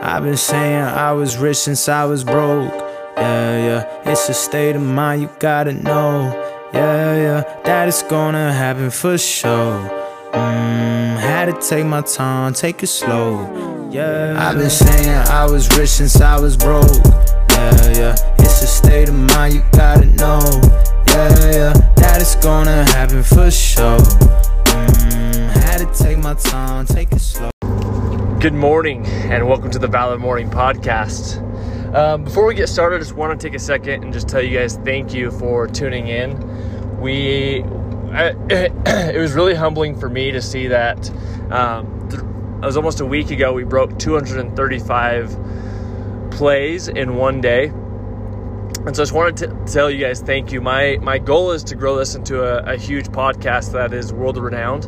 I've been saying I was rich since I was broke. Yeah, yeah, it's a state of mind, you gotta know. Yeah, yeah, that it's gonna happen for sure. Mmm, had to take my time, take it slow. Yeah, I've been saying I was rich since I was broke. Yeah, yeah, it's a state of mind, you gotta know. Yeah, yeah, that it's gonna happen for sure. Mmm, had to take my time, take it slow. Good morning, and welcome to the Valor Morning Podcast. Um, before we get started, I just want to take a second and just tell you guys thank you for tuning in. We, I, it was really humbling for me to see that. Um, th- it was almost a week ago. We broke 235 plays in one day, and so I just wanted to tell you guys thank you. My my goal is to grow this into a, a huge podcast that is world renowned,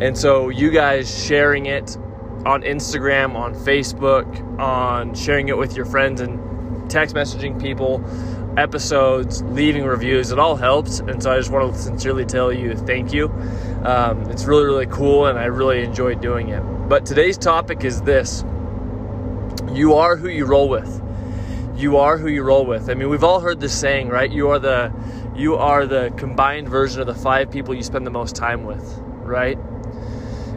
and so you guys sharing it on Instagram, on Facebook, on sharing it with your friends and text messaging people, episodes, leaving reviews. It all helps. And so I just want to sincerely tell you thank you. Um, it's really, really cool and I really enjoy doing it. But today's topic is this you are who you roll with. You are who you roll with. I mean, we've all heard this saying, right? You are the you are the combined version of the five people you spend the most time with, right?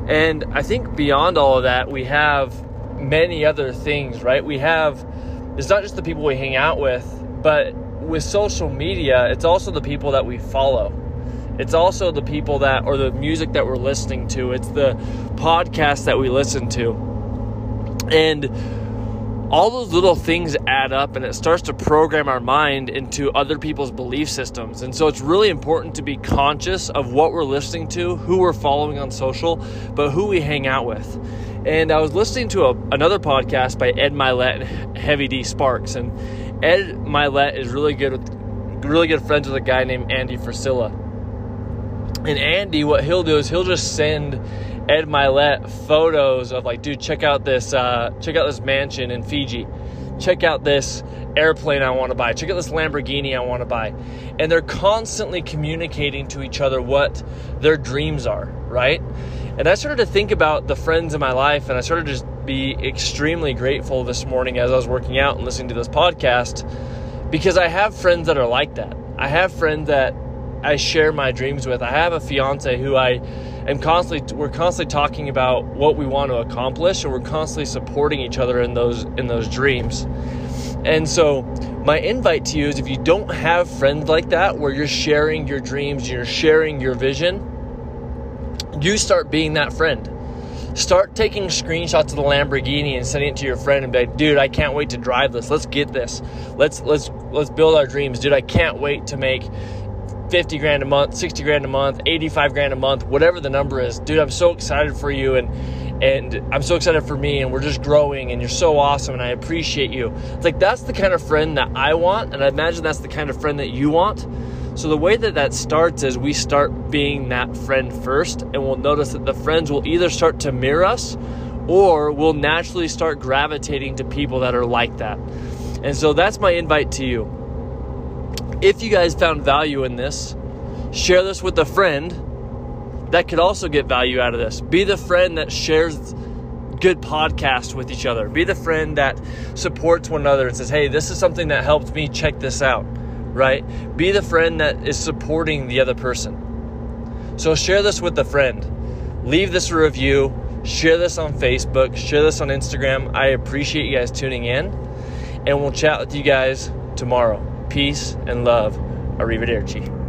And I think beyond all of that, we have many other things, right? We have, it's not just the people we hang out with, but with social media, it's also the people that we follow. It's also the people that, or the music that we're listening to. It's the podcast that we listen to. And all those little things add up and it starts to program our mind into other people's belief systems. And so it's really important to be conscious of what we're listening to, who we're following on social, but who we hang out with. And I was listening to a, another podcast by Ed Mylett and Heavy D Sparks. And Ed Mylett is really good with really good friends with a guy named Andy Frisella. And Andy, what he'll do is he'll just send Ed Mylett photos of like, dude, check out this, uh, check out this mansion in Fiji. Check out this airplane I want to buy. Check out this Lamborghini I want to buy. And they're constantly communicating to each other what their dreams are, right? And I started to think about the friends in my life, and I started to just be extremely grateful this morning as I was working out and listening to this podcast because I have friends that are like that. I have friends that I share my dreams with. I have a fiance who I am constantly we're constantly talking about what we want to accomplish and we're constantly supporting each other in those in those dreams. And so my invite to you is if you don't have friends like that where you're sharing your dreams, you're sharing your vision, you start being that friend. Start taking screenshots of the Lamborghini and sending it to your friend and be like, dude, I can't wait to drive this. Let's get this. Let's let's let's build our dreams. Dude, I can't wait to make 50 grand a month, 60 grand a month, 85 grand a month, whatever the number is. Dude, I'm so excited for you and and I'm so excited for me and we're just growing and you're so awesome and I appreciate you. It's like that's the kind of friend that I want and I imagine that's the kind of friend that you want. So the way that that starts is we start being that friend first and we'll notice that the friends will either start to mirror us or we'll naturally start gravitating to people that are like that. And so that's my invite to you if you guys found value in this, share this with a friend that could also get value out of this. Be the friend that shares good podcasts with each other. Be the friend that supports one another and says, hey, this is something that helped me. Check this out, right? Be the friend that is supporting the other person. So share this with a friend. Leave this a review. Share this on Facebook. Share this on Instagram. I appreciate you guys tuning in. And we'll chat with you guys tomorrow peace and love. Arrivederci.